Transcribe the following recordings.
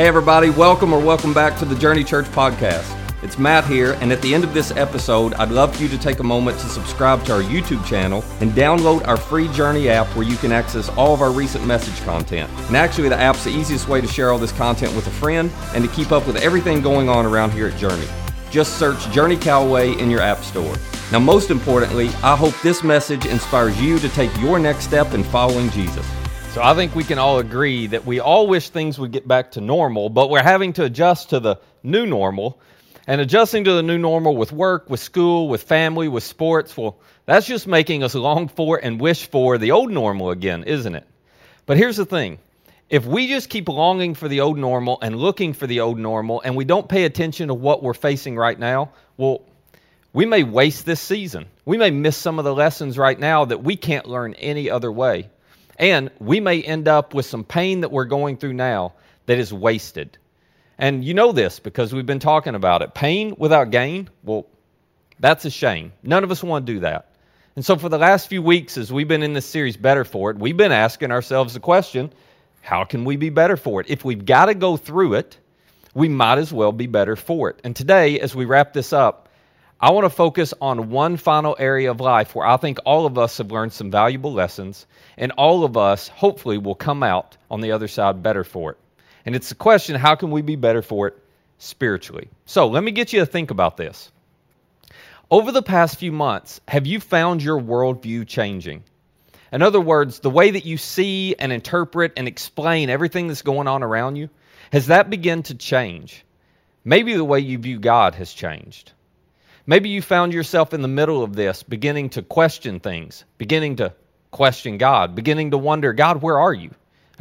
Hey, everybody, welcome or welcome back to the Journey Church podcast. It's Matt here, and at the end of this episode, I'd love for you to take a moment to subscribe to our YouTube channel and download our free Journey app where you can access all of our recent message content. And actually, the app's the easiest way to share all this content with a friend and to keep up with everything going on around here at Journey. Just search Journey Calway in your app store. Now, most importantly, I hope this message inspires you to take your next step in following Jesus. So I think we can all agree that we all wish things would get back to normal, but we're having to adjust to the new normal. And adjusting to the new normal with work, with school, with family, with sports, well, that's just making us long for and wish for the old normal again, isn't it? But here's the thing if we just keep longing for the old normal and looking for the old normal and we don't pay attention to what we're facing right now, well, we may waste this season. We may miss some of the lessons right now that we can't learn any other way. And we may end up with some pain that we're going through now that is wasted. And you know this because we've been talking about it. Pain without gain, well, that's a shame. None of us want to do that. And so, for the last few weeks, as we've been in this series, Better For It, we've been asking ourselves the question how can we be better for it? If we've got to go through it, we might as well be better for it. And today, as we wrap this up, I want to focus on one final area of life where I think all of us have learned some valuable lessons, and all of us hopefully will come out on the other side better for it. And it's the question how can we be better for it spiritually? So let me get you to think about this. Over the past few months, have you found your worldview changing? In other words, the way that you see and interpret and explain everything that's going on around you, has that begun to change? Maybe the way you view God has changed. Maybe you found yourself in the middle of this, beginning to question things, beginning to question God, beginning to wonder, God, where are you?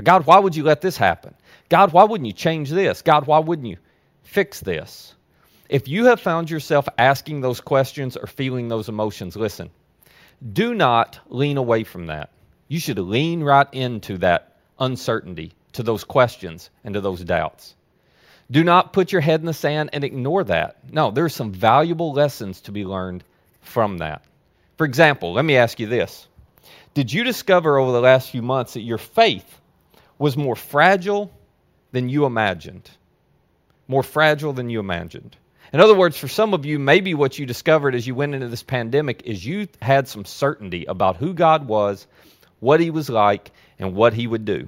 God, why would you let this happen? God, why wouldn't you change this? God, why wouldn't you fix this? If you have found yourself asking those questions or feeling those emotions, listen, do not lean away from that. You should lean right into that uncertainty, to those questions, and to those doubts. Do not put your head in the sand and ignore that. No, there are some valuable lessons to be learned from that. For example, let me ask you this Did you discover over the last few months that your faith was more fragile than you imagined? More fragile than you imagined. In other words, for some of you, maybe what you discovered as you went into this pandemic is you had some certainty about who God was, what He was like, and what He would do.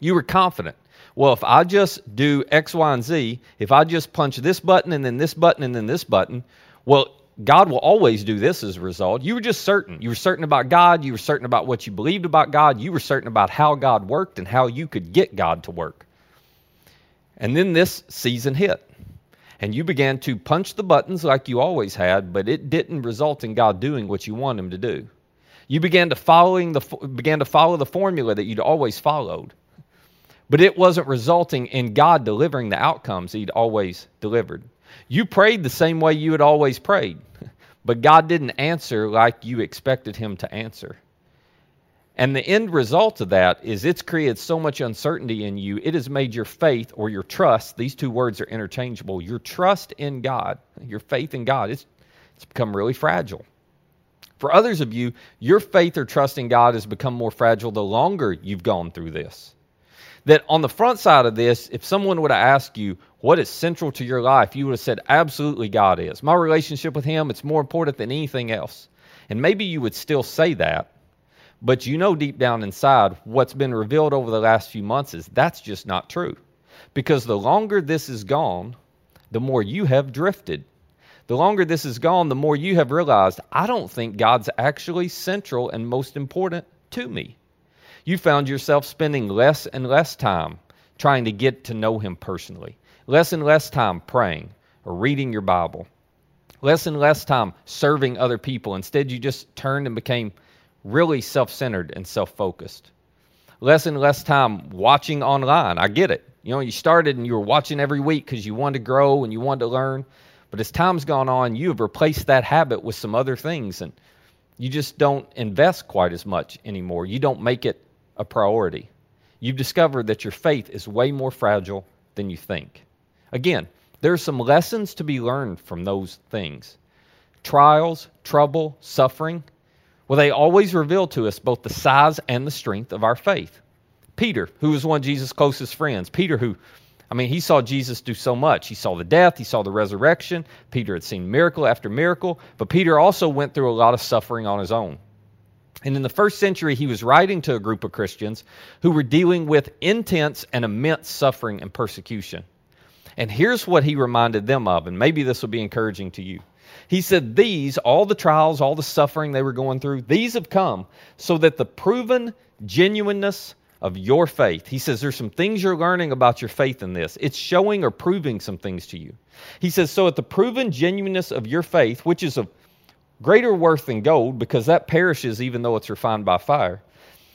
You were confident well, if I just do X, Y, and Z, if I just punch this button and then this button and then this button, well, God will always do this as a result. You were just certain. You were certain about God. You were certain about what you believed about God. You were certain about how God worked and how you could get God to work. And then this season hit. And you began to punch the buttons like you always had, but it didn't result in God doing what you want him to do. You began to following the began to follow the formula that you'd always followed but it wasn't resulting in God delivering the outcomes He'd always delivered. You prayed the same way you had always prayed, but God didn't answer like you expected Him to answer. And the end result of that is it's created so much uncertainty in you, it has made your faith or your trust, these two words are interchangeable, your trust in God, your faith in God, it's, it's become really fragile. For others of you, your faith or trust in God has become more fragile the longer you've gone through this that on the front side of this, if someone would have asked you what is central to your life, you would have said, absolutely God is. My relationship with Him, it's more important than anything else. And maybe you would still say that, but you know deep down inside what's been revealed over the last few months is that's just not true. Because the longer this is gone, the more you have drifted. The longer this is gone, the more you have realized, I don't think God's actually central and most important to me you found yourself spending less and less time trying to get to know Him personally, less and less time praying or reading your Bible, less and less time serving other people. Instead, you just turned and became really self centered and self focused. Less and less time watching online. I get it. You know, you started and you were watching every week because you wanted to grow and you wanted to learn. But as time's gone on, you have replaced that habit with some other things and you just don't invest quite as much anymore. You don't make it a priority. You've discovered that your faith is way more fragile than you think. Again, there are some lessons to be learned from those things. Trials, trouble, suffering, well, they always reveal to us both the size and the strength of our faith. Peter, who was one of Jesus' closest friends, Peter, who I mean, he saw Jesus do so much. He saw the death, he saw the resurrection. Peter had seen miracle after miracle, but Peter also went through a lot of suffering on his own. And in the first century, he was writing to a group of Christians who were dealing with intense and immense suffering and persecution. And here's what he reminded them of, and maybe this will be encouraging to you. He said, These, all the trials, all the suffering they were going through, these have come so that the proven genuineness of your faith. He says there's some things you're learning about your faith in this. It's showing or proving some things to you. He says, So at the proven genuineness of your faith, which is of greater worth than gold, because that perishes even though it's refined by fire,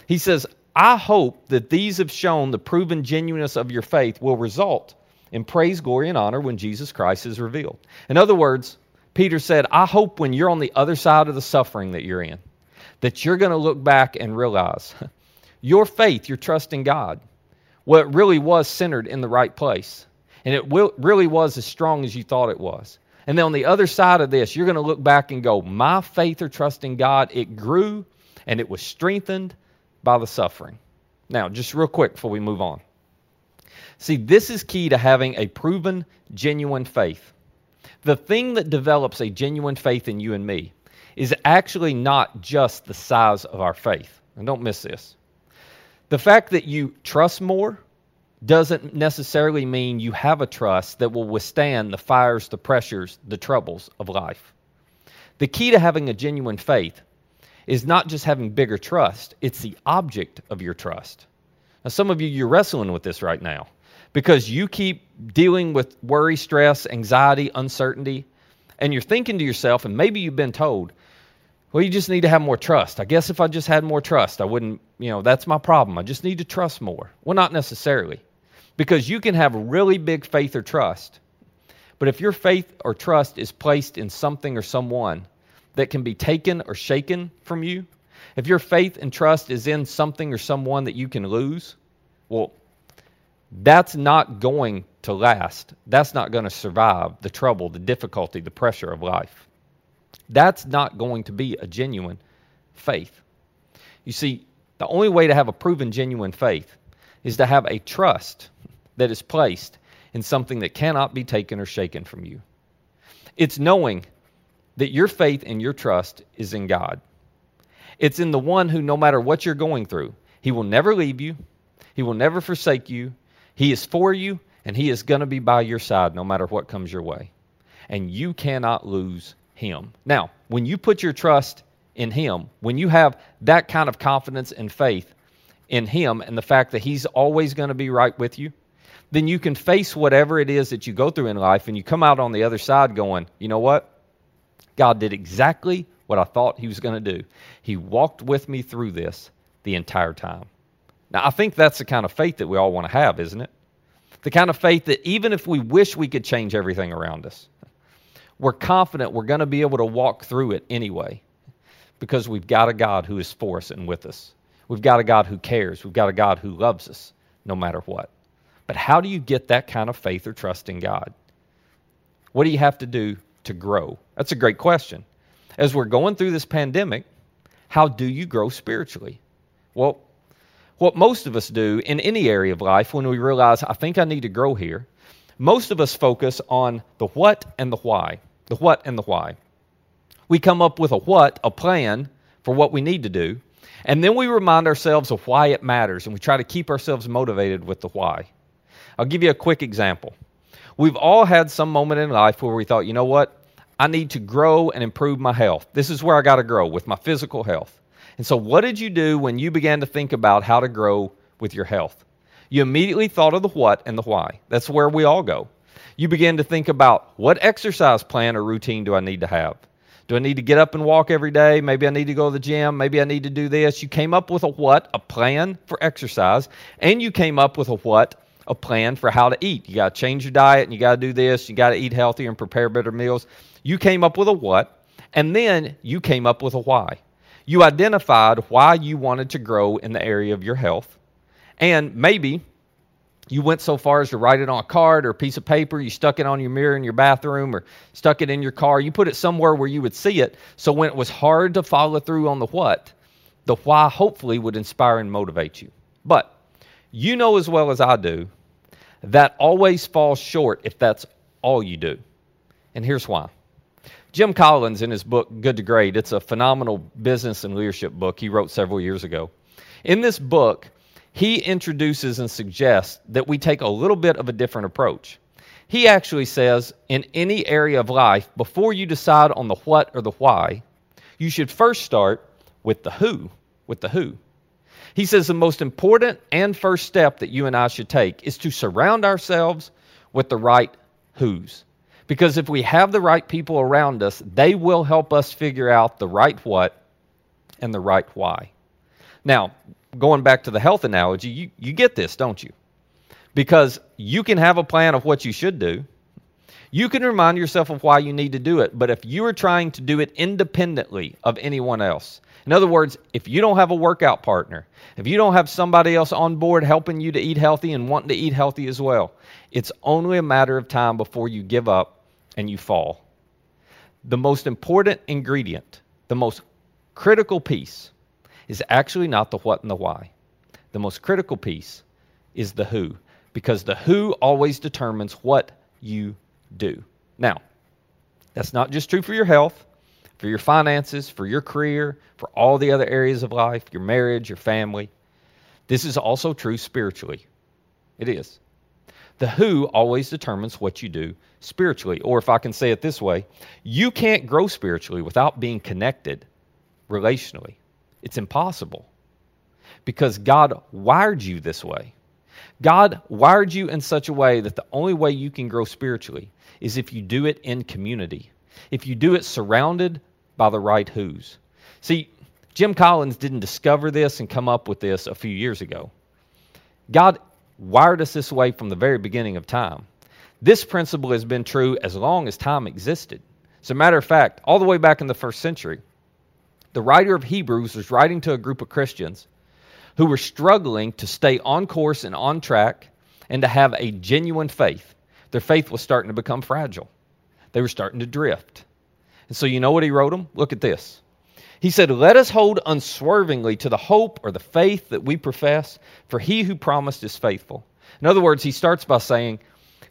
he says, I hope that these have shown the proven genuineness of your faith will result in praise, glory, and honor when Jesus Christ is revealed. In other words, Peter said, I hope when you're on the other side of the suffering that you're in, that you're going to look back and realize your faith, your trust in God, it really was centered in the right place. And it will, really was as strong as you thought it was. And then on the other side of this, you're going to look back and go, My faith or trust in God, it grew and it was strengthened by the suffering. Now, just real quick before we move on. See, this is key to having a proven, genuine faith. The thing that develops a genuine faith in you and me is actually not just the size of our faith. And don't miss this. The fact that you trust more doesn't necessarily mean you have a trust that will withstand the fires, the pressures, the troubles of life. The key to having a genuine faith is not just having bigger trust, it's the object of your trust. Now, some of you, you're wrestling with this right now because you keep dealing with worry, stress, anxiety, uncertainty, and you're thinking to yourself, and maybe you've been told, well, you just need to have more trust. I guess if I just had more trust, I wouldn't, you know, that's my problem. I just need to trust more. Well, not necessarily. Because you can have really big faith or trust. But if your faith or trust is placed in something or someone that can be taken or shaken from you, if your faith and trust is in something or someone that you can lose, well, that's not going to last. That's not going to survive the trouble, the difficulty, the pressure of life. That's not going to be a genuine faith. You see, the only way to have a proven genuine faith is to have a trust that is placed in something that cannot be taken or shaken from you. It's knowing that your faith and your trust is in God. It's in the one who, no matter what you're going through, He will never leave you, He will never forsake you, He is for you, and He is going to be by your side no matter what comes your way. And you cannot lose him. Now, when you put your trust in Him, when you have that kind of confidence and faith in Him and the fact that He's always going to be right with you, then you can face whatever it is that you go through in life and you come out on the other side going, you know what? God did exactly what I thought He was going to do. He walked with me through this the entire time. Now, I think that's the kind of faith that we all want to have, isn't it? The kind of faith that even if we wish we could change everything around us, we're confident we're going to be able to walk through it anyway because we've got a God who is for us and with us. We've got a God who cares. We've got a God who loves us no matter what. But how do you get that kind of faith or trust in God? What do you have to do to grow? That's a great question. As we're going through this pandemic, how do you grow spiritually? Well, what most of us do in any area of life when we realize, I think I need to grow here, most of us focus on the what and the why the what and the why. We come up with a what, a plan for what we need to do, and then we remind ourselves of why it matters, and we try to keep ourselves motivated with the why. I'll give you a quick example. We've all had some moment in life where we thought, you know what? I need to grow and improve my health. This is where I got to grow with my physical health. And so, what did you do when you began to think about how to grow with your health? You immediately thought of the what and the why. That's where we all go you begin to think about what exercise plan or routine do I need to have? Do I need to get up and walk every day? Maybe I need to go to the gym. Maybe I need to do this. You came up with a what? A plan for exercise. And you came up with a what? A plan for how to eat. You got to change your diet and you got to do this. You got to eat healthier and prepare better meals. You came up with a what? And then you came up with a why. You identified why you wanted to grow in the area of your health. And maybe you went so far as to write it on a card or a piece of paper, you stuck it on your mirror in your bathroom or stuck it in your car. You put it somewhere where you would see it. So when it was hard to follow through on the what, the why hopefully would inspire and motivate you. But you know as well as I do that always falls short if that's all you do. And here's why. Jim Collins, in his book Good to Great, it's a phenomenal business and leadership book he wrote several years ago. In this book, he introduces and suggests that we take a little bit of a different approach. He actually says in any area of life, before you decide on the what or the why, you should first start with the who. With the who. He says the most important and first step that you and I should take is to surround ourselves with the right who's. Because if we have the right people around us, they will help us figure out the right what and the right why. Now, going back to the health analogy, you, you get this, don't you? Because you can have a plan of what you should do. You can remind yourself of why you need to do it, but if you are trying to do it independently of anyone else, in other words, if you don't have a workout partner, if you don't have somebody else on board helping you to eat healthy and wanting to eat healthy as well, it's only a matter of time before you give up and you fall. The most important ingredient, the most critical piece, is actually not the what and the why. The most critical piece is the who, because the who always determines what you do. Now, that's not just true for your health, for your finances, for your career, for all the other areas of life, your marriage, your family. This is also true spiritually. It is. The who always determines what you do spiritually. Or if I can say it this way, you can't grow spiritually without being connected relationally. It's impossible because God wired you this way. God wired you in such a way that the only way you can grow spiritually is if you do it in community, if you do it surrounded by the right who's. See, Jim Collins didn't discover this and come up with this a few years ago. God wired us this way from the very beginning of time. This principle has been true as long as time existed. As a matter of fact, all the way back in the first century, the writer of Hebrews was writing to a group of Christians who were struggling to stay on course and on track and to have a genuine faith. Their faith was starting to become fragile, they were starting to drift. And so, you know what he wrote them? Look at this. He said, Let us hold unswervingly to the hope or the faith that we profess, for he who promised is faithful. In other words, he starts by saying,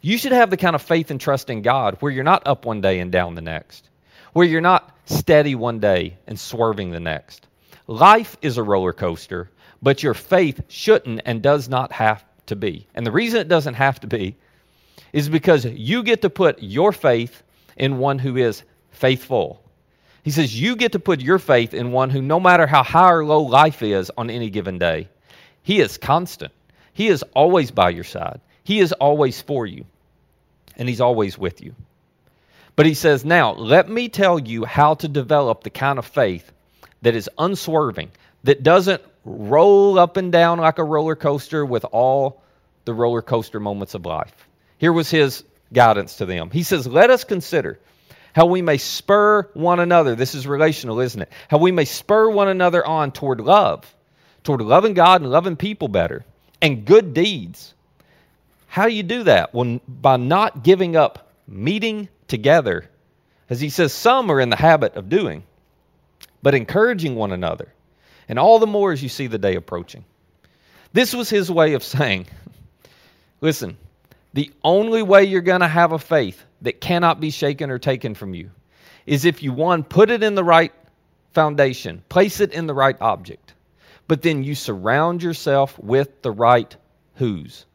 You should have the kind of faith and trust in God where you're not up one day and down the next, where you're not steady one day and swerving the next. Life is a roller coaster, but your faith shouldn't and does not have to be. And the reason it doesn't have to be is because you get to put your faith in one who is faithful. He says, You get to put your faith in one who, no matter how high or low life is on any given day, he is constant. He is always by your side. He is always for you. And he's always with you. But he says, Now, let me tell you how to develop the kind of faith that is unswerving, that doesn't roll up and down like a roller coaster with all the roller coaster moments of life. Here was his guidance to them. He says, Let us consider how we may spur one another. This is relational, isn't it? How we may spur one another on toward love, toward loving God and loving people better, and good deeds. How do you do that? Well, by not giving up meeting together, as he says, some are in the habit of doing, but encouraging one another, and all the more as you see the day approaching. This was his way of saying, listen, the only way you're going to have a faith that cannot be shaken or taken from you is if you, one, put it in the right foundation, place it in the right object, but then you surround yourself with the right who's.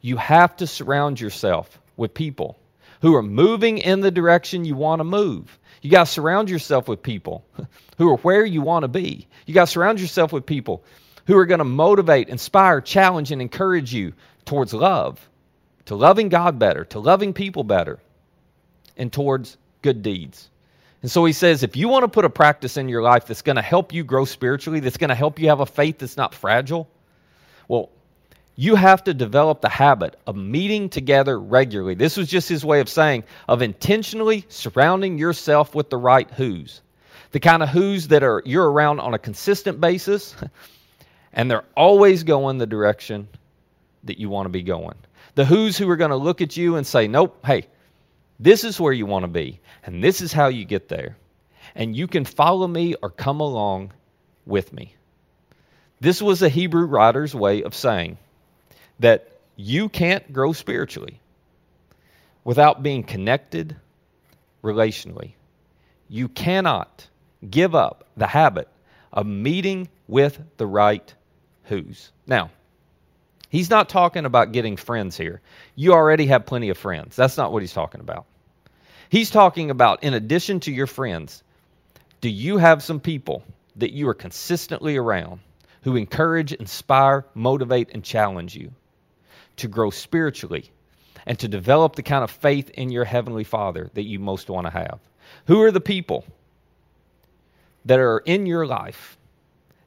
You have to surround yourself with people who are moving in the direction you want to move. You got to surround yourself with people who are where you want to be. You got to surround yourself with people who are going to motivate, inspire, challenge, and encourage you towards love, to loving God better, to loving people better and towards good deeds. And so he says, if you want to put a practice in your life that's going to help you grow spiritually, that's going to help you have a faith that's not fragile, well, you have to develop the habit of meeting together regularly. This was just his way of saying, of intentionally surrounding yourself with the right who's. The kind of who's that are you're around on a consistent basis, and they're always going the direction that you want to be going. The who's who are going to look at you and say, Nope, hey, this is where you want to be, and this is how you get there. And you can follow me or come along with me. This was a Hebrew writer's way of saying that you can't grow spiritually without being connected relationally. You cannot give up the habit of meeting with the right who's. Now, he's not talking about getting friends here. You already have plenty of friends. That's not what he's talking about. He's talking about, in addition to your friends, do you have some people that you are consistently around who encourage, inspire, motivate, and challenge you to grow spiritually and to develop the kind of faith in your Heavenly Father that you most want to have? Who are the people that are in your life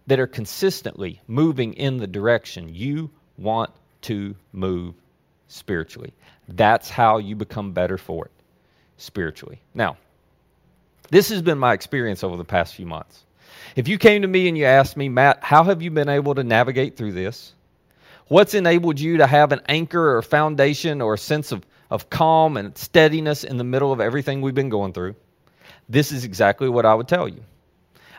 that are consistently moving in the direction you want to move spiritually? That's how you become better for it spiritually. Now, this has been my experience over the past few months. If you came to me and you asked me, Matt, how have you been able to navigate through this? What's enabled you to have an anchor or foundation or a sense of, of calm and steadiness in the middle of everything we've been going through? This is exactly what I would tell you.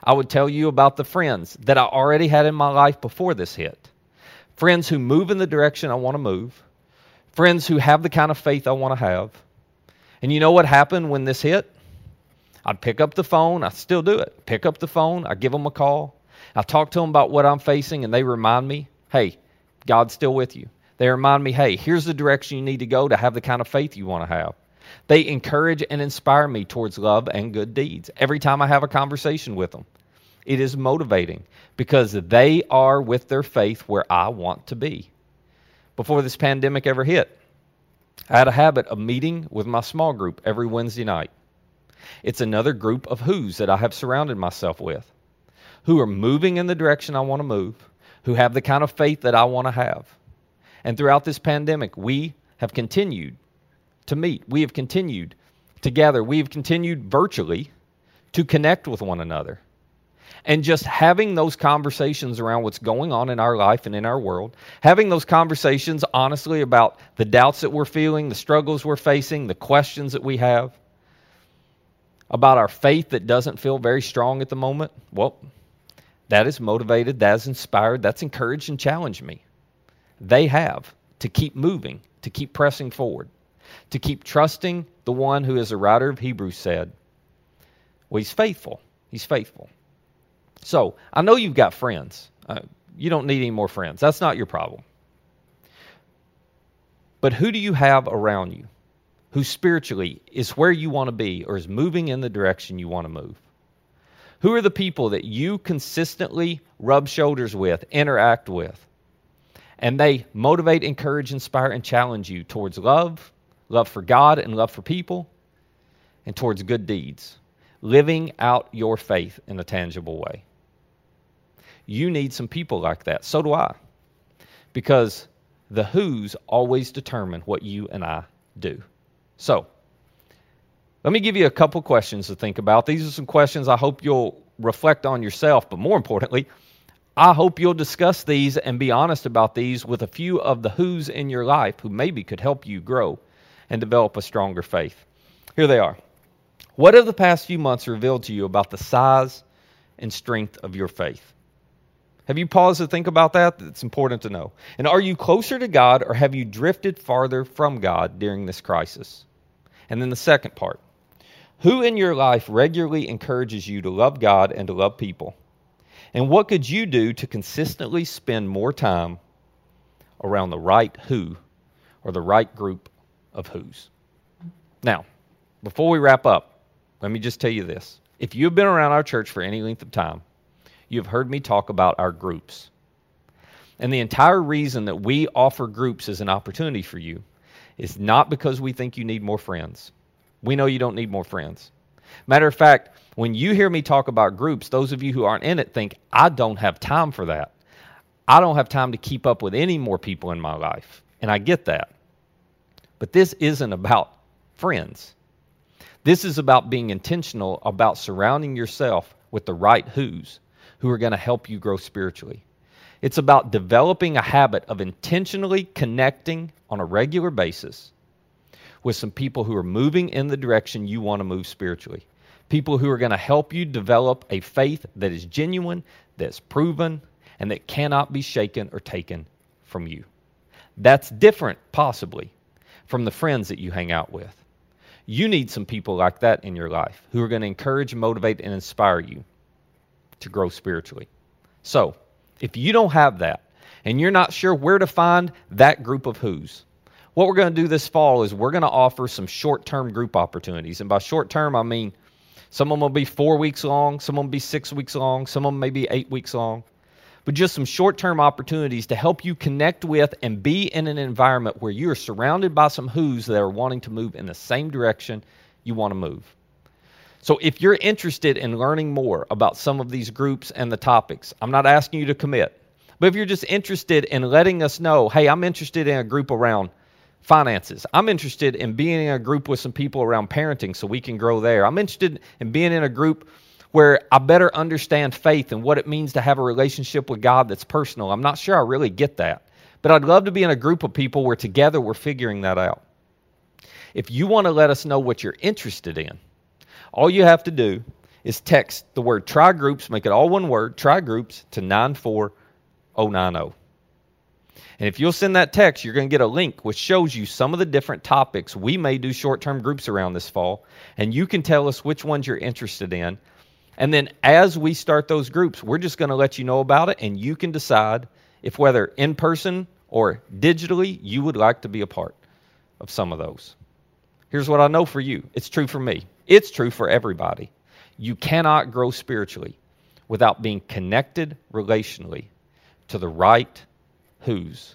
I would tell you about the friends that I already had in my life before this hit. Friends who move in the direction I want to move. Friends who have the kind of faith I want to have. And you know what happened when this hit? I'd pick up the phone. I still do it. Pick up the phone. I give them a call. I talk to them about what I'm facing, and they remind me, hey, God's still with you. They remind me, hey, here's the direction you need to go to have the kind of faith you want to have. They encourage and inspire me towards love and good deeds every time I have a conversation with them. It is motivating because they are with their faith where I want to be. Before this pandemic ever hit, I had a habit of meeting with my small group every Wednesday night. It's another group of who's that I have surrounded myself with, who are moving in the direction I want to move, who have the kind of faith that I want to have. And throughout this pandemic, we have continued to meet. We have continued together. We have continued virtually to connect with one another. And just having those conversations around what's going on in our life and in our world, having those conversations honestly about the doubts that we're feeling, the struggles we're facing, the questions that we have, about our faith that doesn't feel very strong at the moment, well, that is motivated, that is inspired, that's encouraged and challenged me. They have to keep moving, to keep pressing forward, to keep trusting the one who, as the writer of Hebrews said, well, he's faithful. He's faithful. So I know you've got friends. Uh, you don't need any more friends. That's not your problem. But who do you have around you? who spiritually is where you want to be or is moving in the direction you want to move? Who are the people that you consistently rub shoulders with, interact with? And they motivate, encourage, inspire, and challenge you towards love, love for God and love for people, and towards good deeds, living out your faith in a tangible way. You need some people like that. So do I. Because the who's always determine what you and I do. So, let me give you a couple questions to think about. These are some questions I hope you'll reflect on yourself, but more importantly, I hope you'll discuss these and be honest about these with a few of the who's in your life who maybe could help you grow and develop a stronger faith. Here they are. What have the past few months revealed to you about the size and strength of your faith? Have you paused to think about that? It's important to know. And are you closer to God or have you drifted farther from God during this crisis? And then the second part Who in your life regularly encourages you to love God and to love people? And what could you do to consistently spend more time around the right who or the right group of who's? Now, before we wrap up, let me just tell you this. If you've been around our church for any length of time, you've heard me talk about our groups. And the entire reason that we offer groups as an opportunity for you is not because we think you need more friends. We know you don't need more friends. Matter of fact, when you hear me talk about groups, those of you who aren't in it think, I don't have time for that. I don't have time to keep up with any more people in my life. And I get that. But this isn't about friends. This is about being intentional about surrounding yourself with the right who's who are going to help you grow spiritually. It's about developing a habit of intentionally connecting on a regular basis with some people who are moving in the direction you want to move spiritually. People who are going to help you develop a faith that is genuine, that's proven, and that cannot be shaken or taken from you. That's different, possibly, from the friends that you hang out with. You need some people like that in your life who are going to encourage, motivate, and inspire you to grow spiritually. So, if you don't have that and you're not sure where to find that group of who's, what we're going to do this fall is we're going to offer some short term group opportunities. And by short term, I mean some of them will be four weeks long, some of them will be six weeks long, some of them may be eight weeks long. But just some short term opportunities to help you connect with and be in an environment where you are surrounded by some who's that are wanting to move in the same direction you want to move. So if you're interested in learning more about some of these groups and the topics, I'm not asking you to commit. But if you're just interested in letting us know, hey, I'm interested in a group around finances. I'm interested in being in a group with some people around parenting so we can grow there. I'm interested in being in a group where I better understand faith and what it means to have a relationship with God that's personal. I'm not sure I really get that. But I'd love to be in a group of people where together we're figuring that out. If you want to let us know what you're interested in, all you have to do is text the word try groups, make it all one word, try groups to 94090. And if you'll send that text, you're going to get a link which shows you some of the different topics we may do short term groups around this fall. And you can tell us which ones you're interested in. And then as we start those groups, we're just going to let you know about it. And you can decide if whether in person or digitally, you would like to be a part of some of those. Here's what I know for you it's true for me, it's true for everybody. You cannot grow spiritually without being connected relationally to the right who's.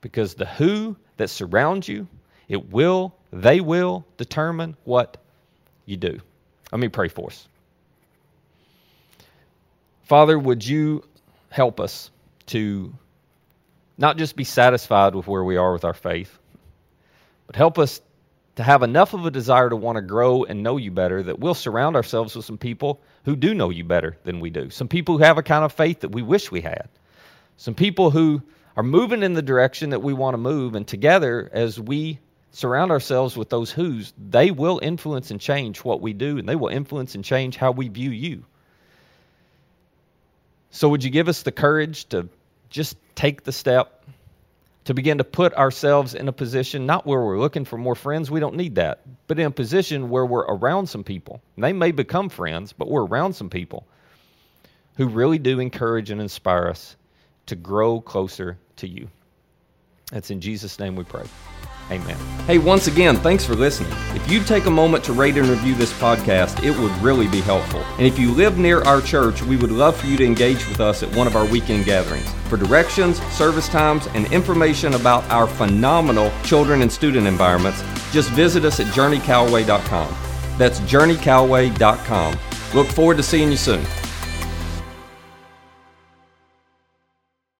Because the who that surrounds you, it will, they will determine what you do. Let me pray for us. Father, would you help us to not just be satisfied with where we are with our faith, but help us to have enough of a desire to want to grow and know you better that we'll surround ourselves with some people who do know you better than we do. Some people who have a kind of faith that we wish we had. Some people who are moving in the direction that we want to move. And together, as we surround ourselves with those who's, they will influence and change what we do, and they will influence and change how we view you. So, would you give us the courage to just take the step, to begin to put ourselves in a position, not where we're looking for more friends, we don't need that, but in a position where we're around some people. They may become friends, but we're around some people who really do encourage and inspire us to grow closer to you. That's in Jesus' name we pray. Amen. Hey, once again, thanks for listening. If you'd take a moment to rate and review this podcast, it would really be helpful. And if you live near our church, we would love for you to engage with us at one of our weekend gatherings. For directions, service times, and information about our phenomenal children and student environments, just visit us at journeycalway.com. That's journeycalway.com. Look forward to seeing you soon.